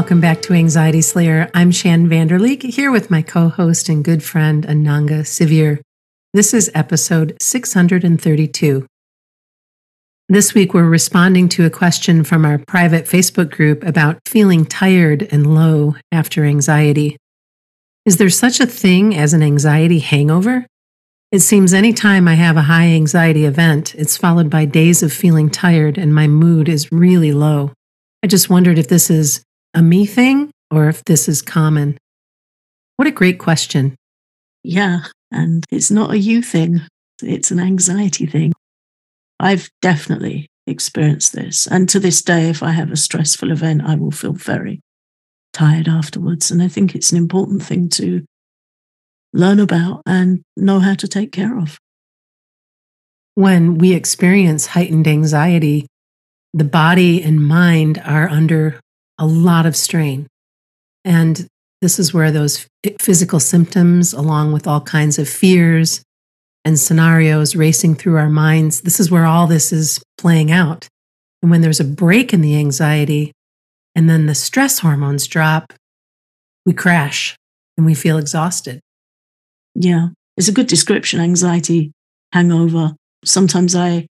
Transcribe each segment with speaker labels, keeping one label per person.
Speaker 1: Welcome back to Anxiety Slayer. I'm Shann Vander Leek here with my co host and good friend Ananga Sivyer. This is episode 632. This week, we're responding to a question from our private Facebook group about feeling tired and low after anxiety. Is there such a thing as an anxiety hangover? It seems anytime I have a high anxiety event, it's followed by days of feeling tired and my mood is really low. I just wondered if this is a me thing or if this is common. What a great question.
Speaker 2: Yeah, and it's not a you thing, it's an anxiety thing. I've definitely experienced this. And to this day, if I have a stressful event, I will feel very tired afterwards. And I think it's an important thing to learn about and know how to take care of.
Speaker 1: When we experience heightened anxiety, the body and mind are under a lot of strain. And this is where those physical symptoms, along with all kinds of fears and scenarios racing through our minds, this is where all this is playing out. And when there's a break in the anxiety and then the stress hormones drop, we crash and we feel exhausted.
Speaker 2: Yeah, it's a good description anxiety hangover. Sometimes I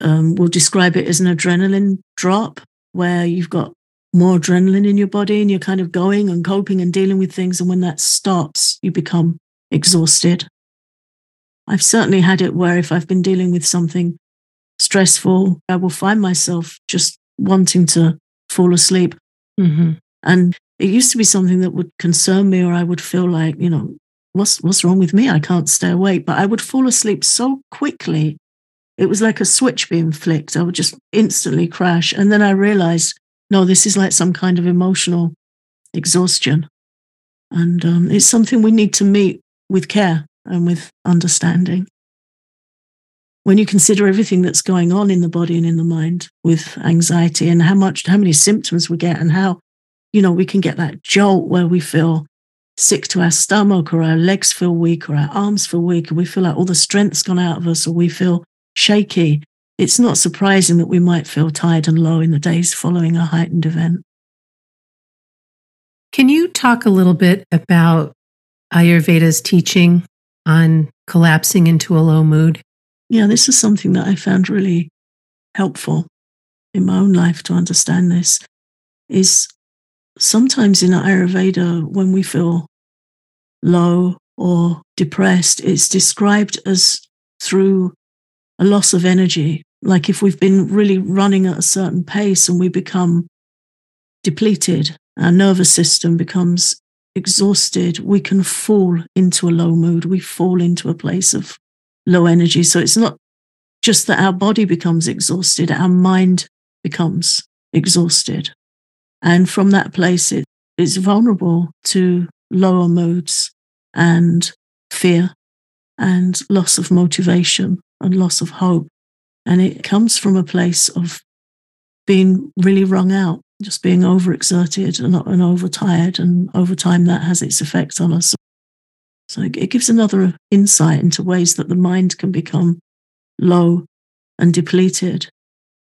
Speaker 2: um, will describe it as an adrenaline drop where you've got more adrenaline in your body and you're kind of going and coping and dealing with things. And when that stops, you become exhausted. I've certainly had it where if I've been dealing with something stressful, I will find myself just wanting to fall asleep. Mm-hmm. And it used to be something that would concern me, or I would feel like, you know, what's what's wrong with me? I can't stay awake. But I would fall asleep so quickly. It was like a switch being flicked. I would just instantly crash. And then I realized no, this is like some kind of emotional exhaustion. And um, it's something we need to meet with care and with understanding. When you consider everything that's going on in the body and in the mind with anxiety and how much, how many symptoms we get and how, you know, we can get that jolt where we feel sick to our stomach or our legs feel weak or our arms feel weak and we feel like all the strength's gone out of us or we feel shaky it's not surprising that we might feel tired and low in the days following a heightened event.
Speaker 1: Can you talk a little bit about Ayurveda's teaching on collapsing into a low mood?
Speaker 2: Yeah, this is something that I found really helpful in my own life to understand this is sometimes in Ayurveda when we feel low or depressed, it's described as through a loss of energy like if we've been really running at a certain pace and we become depleted, our nervous system becomes exhausted, we can fall into a low mood. We fall into a place of low energy. So it's not just that our body becomes exhausted, our mind becomes exhausted. And from that place, it is vulnerable to lower moods and fear and loss of motivation and loss of hope and it comes from a place of being really wrung out, just being overexerted and, and overtired. And over time, that has its effect on us. So it gives another insight into ways that the mind can become low and depleted.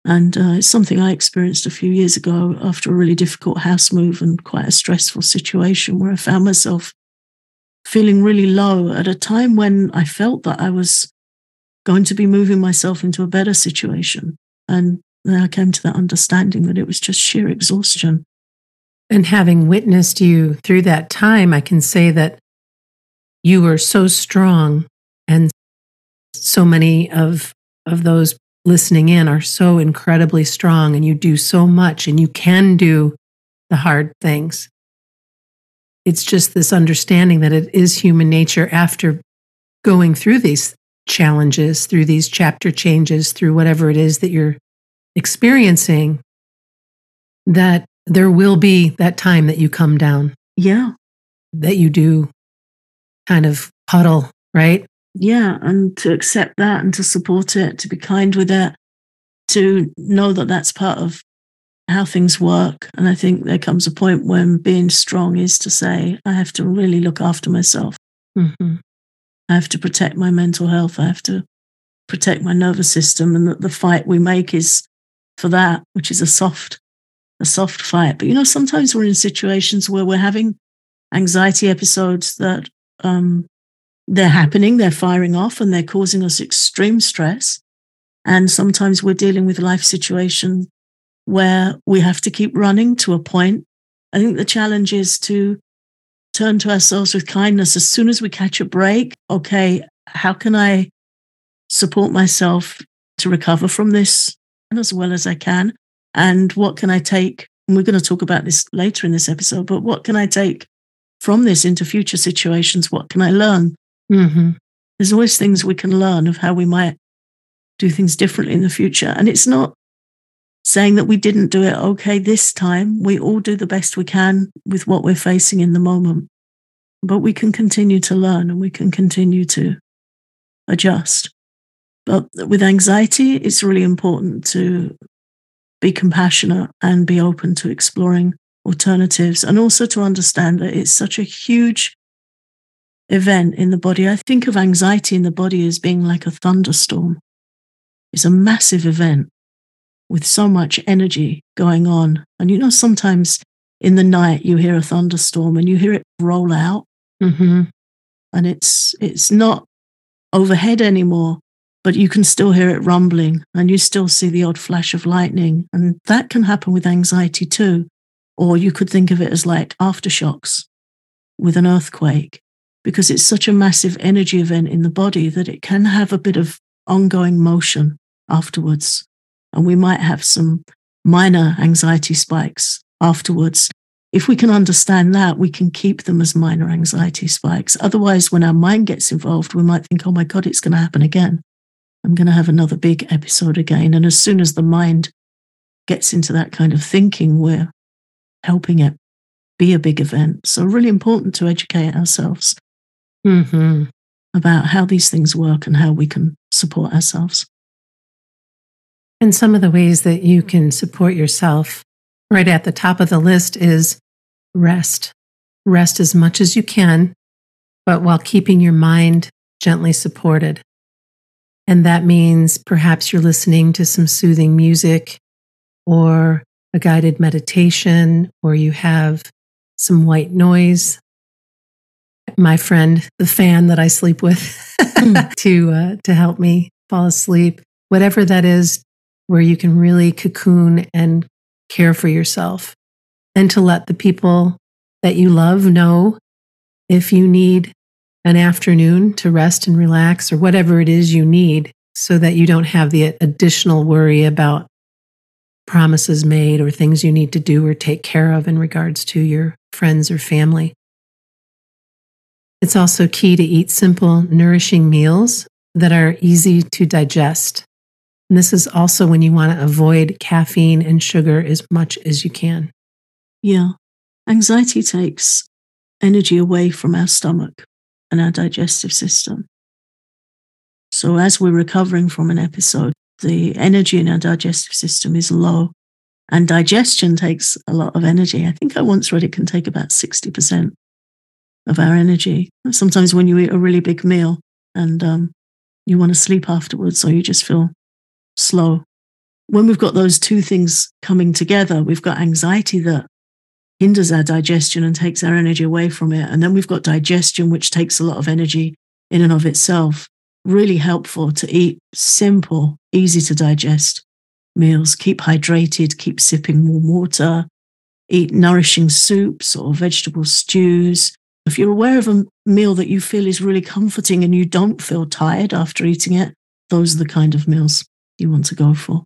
Speaker 2: And uh, it's something I experienced a few years ago after a really difficult house move and quite a stressful situation where I found myself feeling really low at a time when I felt that I was going to be moving myself into a better situation. And then I came to that understanding that it was just sheer exhaustion.
Speaker 1: And having witnessed you through that time, I can say that you were so strong and so many of of those listening in are so incredibly strong and you do so much and you can do the hard things. It's just this understanding that it is human nature after going through these challenges, through these chapter changes, through whatever it is that you're experiencing, that there will be that time that you come down.
Speaker 2: Yeah.
Speaker 1: That you do kind of puddle, right?
Speaker 2: Yeah. And to accept that and to support it, to be kind with it, to know that that's part of how things work. And I think there comes a point when being strong is to say, I have to really look after myself. Mm-hmm. I have to protect my mental health. I have to protect my nervous system. And that the fight we make is for that, which is a soft a soft fight. But you know, sometimes we're in situations where we're having anxiety episodes that um, they're happening, they're firing off, and they're causing us extreme stress. And sometimes we're dealing with life situation where we have to keep running to a point. I think the challenge is to turn to ourselves with kindness as soon as we catch a break. Okay, how can I support myself to recover from this as well as I can? And what can I take? And we're going to talk about this later in this episode, but what can I take from this into future situations? What can I learn?
Speaker 1: Mm-hmm.
Speaker 2: There's always things we can learn of how we might do things differently in the future. And it's not saying that we didn't do it okay this time. We all do the best we can with what we're facing in the moment. But we can continue to learn and we can continue to adjust. But with anxiety, it's really important to be compassionate and be open to exploring alternatives and also to understand that it's such a huge event in the body. I think of anxiety in the body as being like a thunderstorm. It's a massive event with so much energy going on. And you know, sometimes in the night you hear a thunderstorm and you hear it roll out.
Speaker 1: Mm-hmm.
Speaker 2: And it's it's not overhead anymore, but you can still hear it rumbling and you still see the odd flash of lightning. And that can happen with anxiety too. Or you could think of it as like aftershocks with an earthquake, because it's such a massive energy event in the body that it can have a bit of ongoing motion afterwards. And we might have some minor anxiety spikes afterwards. If we can understand that, we can keep them as minor anxiety spikes. Otherwise, when our mind gets involved, we might think, oh my God, it's going to happen again. I'm going to have another big episode again. And as soon as the mind gets into that kind of thinking, we're helping it be a big event. So, really important to educate ourselves
Speaker 1: Mm-hmm.
Speaker 2: about how these things work and how we can support ourselves.
Speaker 1: And some of the ways that you can support yourself right at the top of the list is rest. Rest as much as you can, but while keeping your mind gently supported. And that means perhaps you're listening to some soothing music or a guided meditation, or you have some white noise. My friend, the fan that I sleep with, to uh, to help me fall asleep. Whatever that is, where you can really cocoon and care for yourself, and to let the people that you love know if you need an afternoon to rest and relax, or whatever it is you need, so that you don't have the additional worry about promises made or things you need to do or take care of in regards to your friends or family. It's also key to eat simple, nourishing meals that are easy to digest. And this is also when you want to avoid caffeine and sugar as much as you can.
Speaker 2: Yeah. Anxiety takes energy away from our stomach and our digestive system. So, as we're recovering from an episode, the energy in our digestive system is low, and digestion takes a lot of energy. I think I once read it can take about 60% of our energy. Sometimes, when you eat a really big meal and um, you want to sleep afterwards, or you just feel slow. When we've got those two things coming together, we've got anxiety that hinders our digestion and takes our energy away from it. And then we've got digestion, which takes a lot of energy in and of itself. Really helpful to eat simple, easy to digest meals. Keep hydrated, keep sipping warm water, eat nourishing soups or vegetable stews. If you're aware of a meal that you feel is really comforting and you don't feel tired after eating it, those are the kind of meals you want to go for.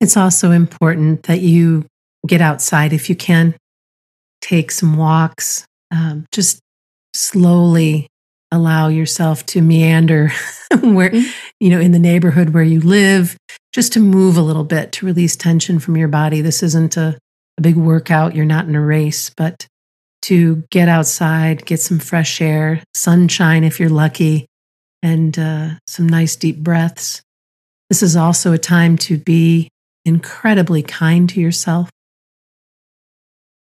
Speaker 1: It's also important that you get outside if you can, take some walks, um, just slowly allow yourself to meander where,
Speaker 2: Mm.
Speaker 1: you know, in the neighborhood where you live, just to move a little bit to release tension from your body. This isn't a, a big workout, you're not in a race, but to get outside, get some fresh air, sunshine if you're lucky, and uh, some nice deep breaths. This is also a time to be incredibly kind to yourself.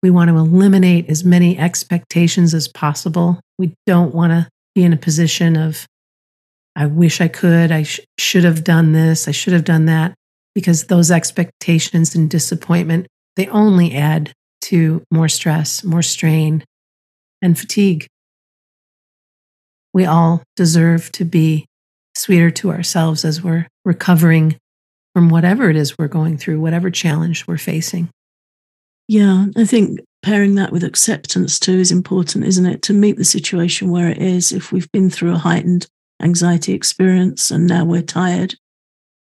Speaker 1: We want to eliminate as many expectations as possible. We don't want to be in a position of, I wish I could, I sh- should have done this, I should have done that. because those expectations and disappointment, they only add to more stress, more strain, and fatigue. We all deserve to be sweeter to ourselves as we're recovering from whatever it is we're going through, whatever challenge we're facing.
Speaker 2: Yeah, I think pairing that with acceptance too is important, isn't it? To meet the situation where it is. If we've been through a heightened anxiety experience and now we're tired,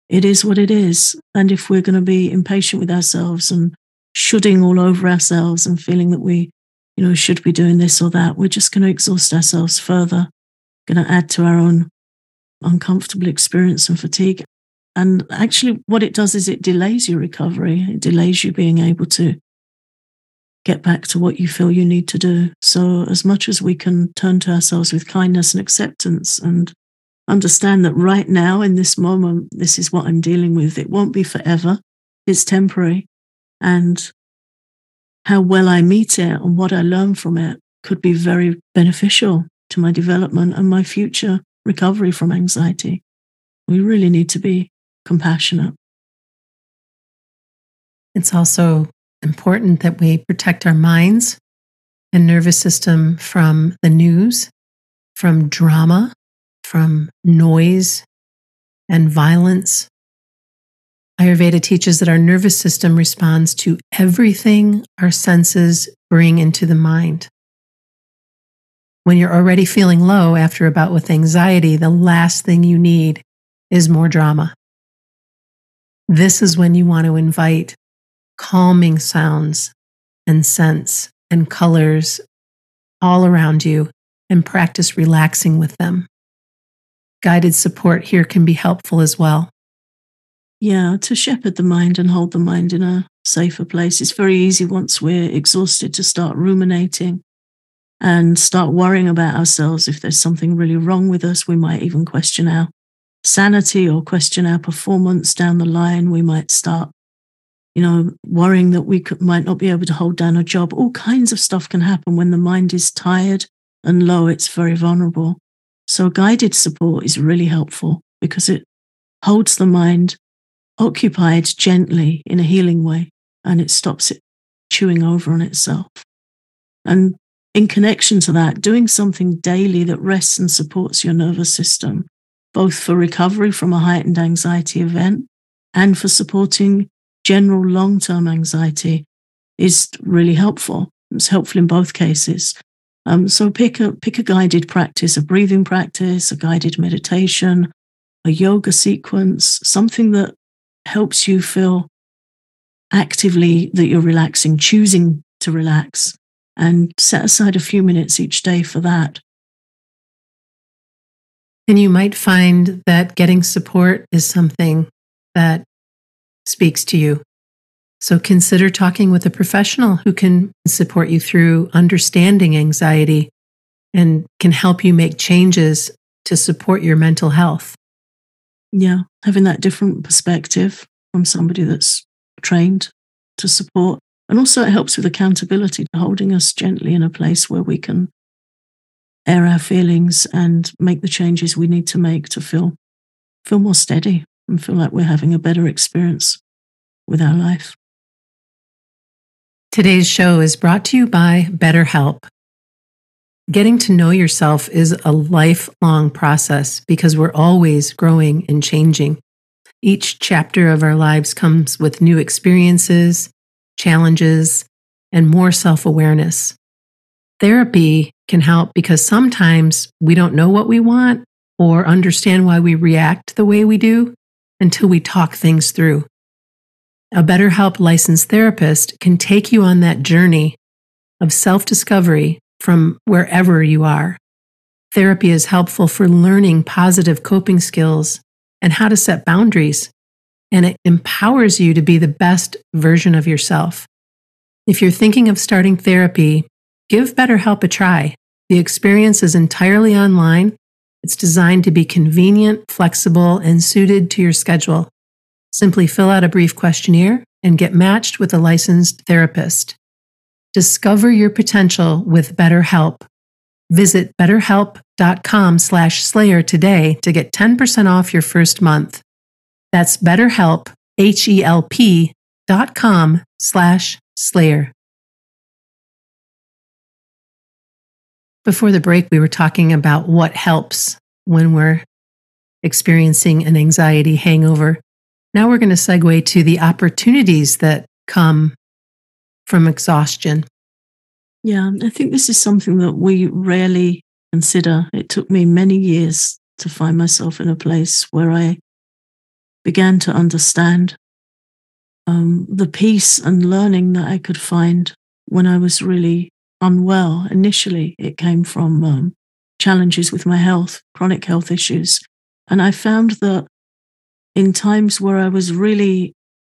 Speaker 2: it is what it is. And if we're going to be impatient with ourselves and shoulding all over ourselves and feeling that we, you know, should be doing this or that, we're just going to exhaust ourselves further, going to add to our own uncomfortable experience and fatigue. And actually, what it does is it delays your recovery. It delays you being able to get back to what you feel you need to do. So, as much as we can turn to ourselves with kindness and acceptance and understand that right now, in this moment, this is what I'm dealing with, it won't be forever, it's temporary. And how well I meet it and what I learn from it could be very beneficial to my development and my future recovery from anxiety. We really need to be compassionate.
Speaker 1: It's also important that we protect our minds and nervous system from the news, from drama, from noise and violence. Ayurveda teaches that our nervous system responds to everything our senses bring into the mind. When you're already feeling low after a bout with anxiety, the last thing you need is more drama. This is when you want to invite calming sounds and scents and colors all around you and practice relaxing with them. Guided support here can be helpful as well.
Speaker 2: Yeah, to shepherd the mind and hold the mind in a safer place. It's very easy once we're exhausted to start ruminating and start worrying about ourselves. If there's something really wrong with us, we might even question our sanity or question our performance down the line. We might start you know, worrying that we could, might not be able to hold down a job. All kinds of stuff can happen when the mind is tired and low. It's very vulnerable. So, guided support is really helpful because it holds the mind occupied gently in a healing way and it stops it chewing over on itself. And in connection to that, doing something daily that rests and supports your nervous system, both for recovery from a heightened anxiety event and for supporting general long term anxiety is really helpful. It's helpful in both cases. Um, so pick a pick a guided practice, a breathing practice, a guided meditation, a yoga sequence, something that helps you feel actively that you're relaxing, choosing to relax, and set aside a few minutes each day for that.
Speaker 1: And you might find that getting support is something that speaks to you. So consider talking with a professional who can support you through understanding anxiety and can help you make changes to support your mental health.
Speaker 2: Yeah, having that different perspective from somebody that's trained to support. And also, it helps with accountability, holding us gently in a place where we can air our feelings and make the changes we need to make to feel feel more steady and feel like we're having a better experience with our life.
Speaker 1: Today's show is brought to you by BetterHelp. Getting to know yourself is a lifelong process because we're always growing and changing. Each chapter of our lives comes with new experiences, challenges, and more self awareness. Therapy can help because sometimes we don't know what we want or understand why we react the way we do until we talk things through. A BetterHelp licensed therapist can take you on that journey of self discovery from wherever you are. Therapy is helpful for learning positive coping skills and how to set boundaries, and it empowers you to be the best version of yourself. If you're thinking of starting therapy, give BetterHelp a try. The experience is entirely online it's designed to be convenient, flexible, and suited to your schedule. Simply fill out a brief questionnaire and get matched with a licensed therapist. Discover your potential with BetterHelp. Visit betterhelp.com slash slayer today to get 10% off your first month. That's betterhelp, H-E-L-P dot com slash slayer. Before the break, we were talking about what helps when we're experiencing an anxiety hangover. Now we're going to segue to the opportunities that come from exhaustion.
Speaker 2: Yeah, I think this is something that we rarely consider. It took me many years to find myself in a place where I began to understand um, the peace and learning that I could find when I was really unwell. Initially, it came from um, challenges with my health, chronic health issues. And I found that in times where I was really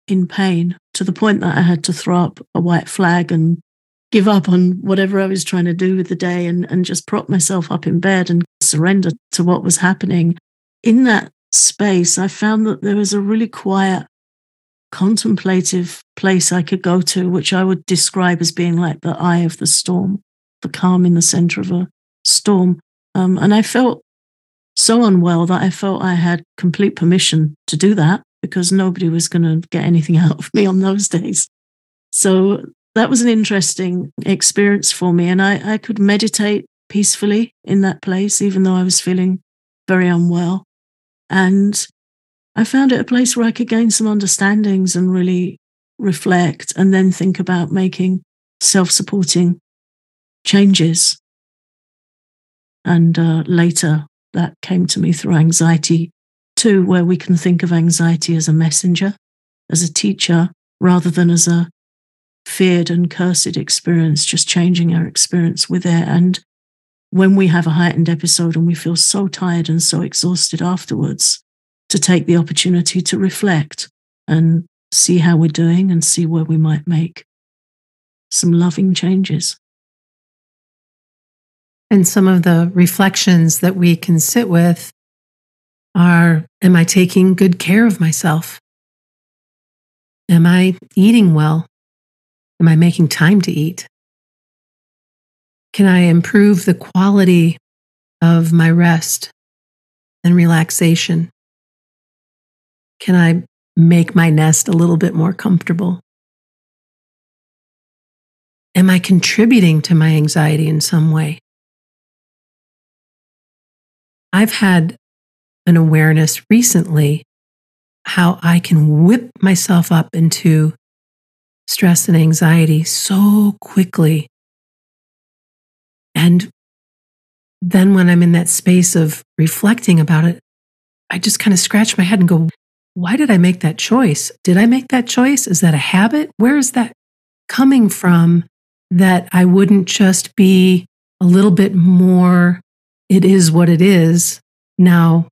Speaker 2: in pain to the point that I had to throw up a white flag and give up on whatever I was trying to do with the day and, and just prop myself up in bed and surrender to what was happening. In that space, I found that there was a really quiet, contemplative place I could go to, which I would describe as being like the eye of the storm, the calm in the center of a storm. Um, and I felt so unwell that I felt I had complete permission to do that because nobody was going to get anything out of me on those days. So that was an interesting experience for me. And I, I could meditate peacefully in that place, even though I was feeling very unwell. And I found it a place where I could gain some understandings and really reflect and then think about making self supporting changes. And uh, later, that came to me through anxiety too, where we can think of anxiety as a messenger, as a teacher, rather than as a feared and cursed experience, just changing our experience with it. And when we have a heightened episode and we feel so tired and so exhausted afterwards, to take the opportunity to reflect and see how we're doing and see where we might make some loving changes.
Speaker 1: And some of the reflections that we can sit with are Am I taking good care of myself? Am I eating well? Am I making time to eat? Can I improve the quality of my rest and relaxation? Can I make my nest a little bit more comfortable? Am I contributing to my anxiety in some way? I've had an awareness recently how I can whip myself up into stress and anxiety so quickly. And then when I'm in that space of reflecting about it, I just kind of scratch my head and go, why did I make that choice? Did I make that choice? Is that a habit? Where is that coming from that I wouldn't just be a little bit more it is what it is. Now,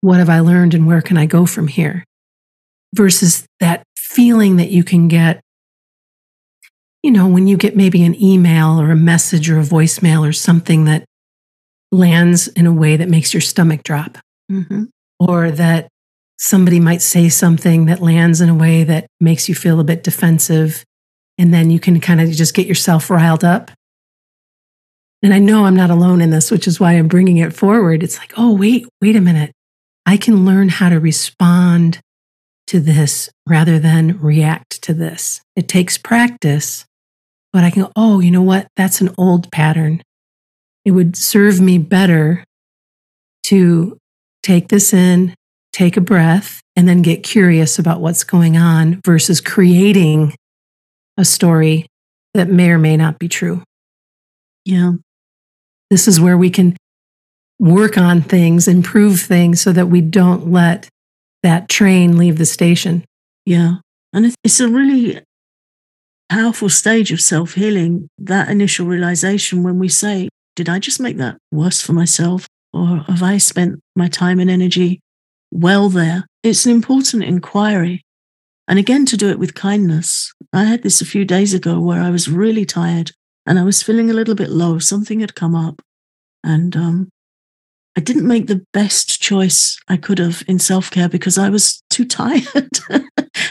Speaker 1: what have I learned and where can I go from here? Versus that feeling that you can get, you know, when you get maybe an email or a message or a voicemail or something that lands in a way that makes your stomach drop, mm-hmm. or that somebody might say something that lands in a way that makes you feel a bit defensive. And then you can kind of just get yourself riled up. And I know I'm not alone in this, which is why I'm bringing it forward. It's like, oh, wait, wait a minute. I can learn how to respond to this rather than react to this. It takes practice, but I can, oh, you know what? That's an old pattern. It would serve me better to take this in, take a breath, and then get curious about what's going on versus creating a story that may or may not be true.
Speaker 2: Yeah.
Speaker 1: This is where we can work on things, improve things so that we don't let that train leave the station.
Speaker 2: Yeah. And it's a really powerful stage of self healing, that initial realization when we say, Did I just make that worse for myself? Or have I spent my time and energy well there? It's an important inquiry. And again, to do it with kindness. I had this a few days ago where I was really tired and I was feeling a little bit low. Something had come up, and um, I didn't make the best choice I could have in self care because I was too tired.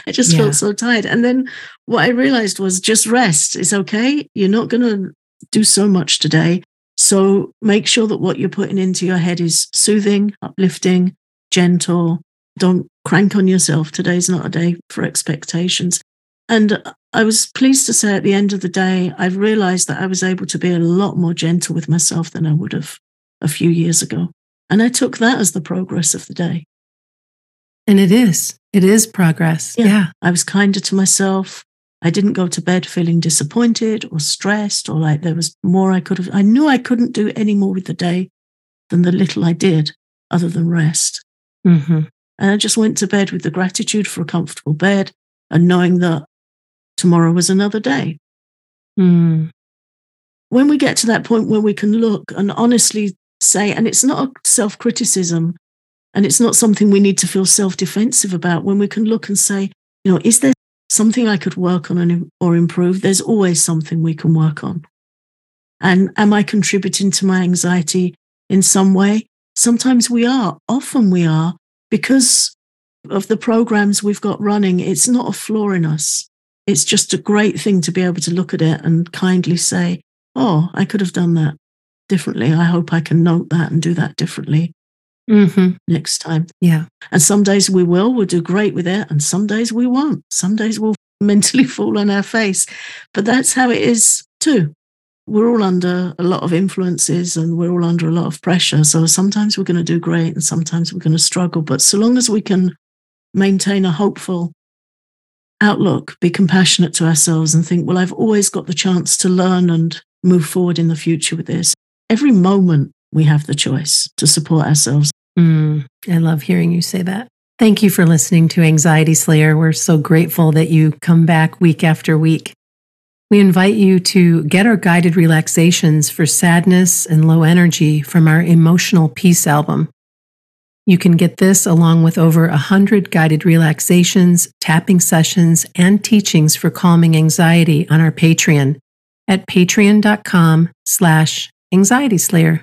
Speaker 2: I just yeah. felt so tired. And then what I realized was just rest is okay. You're not going to do so much today. So make sure that what you're putting into your head is soothing, uplifting, gentle, don't crank on yourself. Today's not a day for expectations. And I was pleased to say at the end of the day, I realized that I was able to be a lot more gentle with myself than I would have a few years ago. And I took that as the progress of the day.
Speaker 1: And it is, it is progress. Yeah. yeah.
Speaker 2: I was kinder to myself. I didn't go to bed feeling disappointed or stressed or like there was more I could have. I knew I couldn't do any more with the day than the little I did other than rest.
Speaker 1: Mm-hmm.
Speaker 2: And I just went to bed with the gratitude for a comfortable bed and knowing that tomorrow was another day.
Speaker 1: Mm.
Speaker 2: When we get to that point where we can look and honestly say, and it's not a self criticism and it's not something we need to feel self defensive about, when we can look and say, you know, is there something I could work on or improve? There's always something we can work on. And am I contributing to my anxiety in some way? Sometimes we are, often we are, because of the programs we've got running. It's not a flaw in us. It's just a great thing to be able to look at it and kindly say, Oh, I could have done that differently. I hope I can note that and do that differently
Speaker 1: mm-hmm.
Speaker 2: next time.
Speaker 1: Yeah.
Speaker 2: And some days we will, we'll do great with it. And some days we won't. Some days we'll mentally fall on our face. But that's how it is too. We're all under a lot of influences and we're all under a lot of pressure. So sometimes we're going to do great and sometimes we're going to struggle. But so long as we can maintain a hopeful outlook, be compassionate to ourselves and think, well, I've always got the chance to learn and move forward in the future with this. Every moment we have the choice to support ourselves.
Speaker 1: Mm, I love hearing you say that. Thank you for listening to Anxiety Slayer. We're so grateful that you come back week after week. We invite you to get our guided relaxations for sadness and low energy from our Emotional Peace album. You can get this along with over 100 guided relaxations, tapping sessions, and teachings for calming anxiety on our Patreon at patreon.com slash anxietyslayer.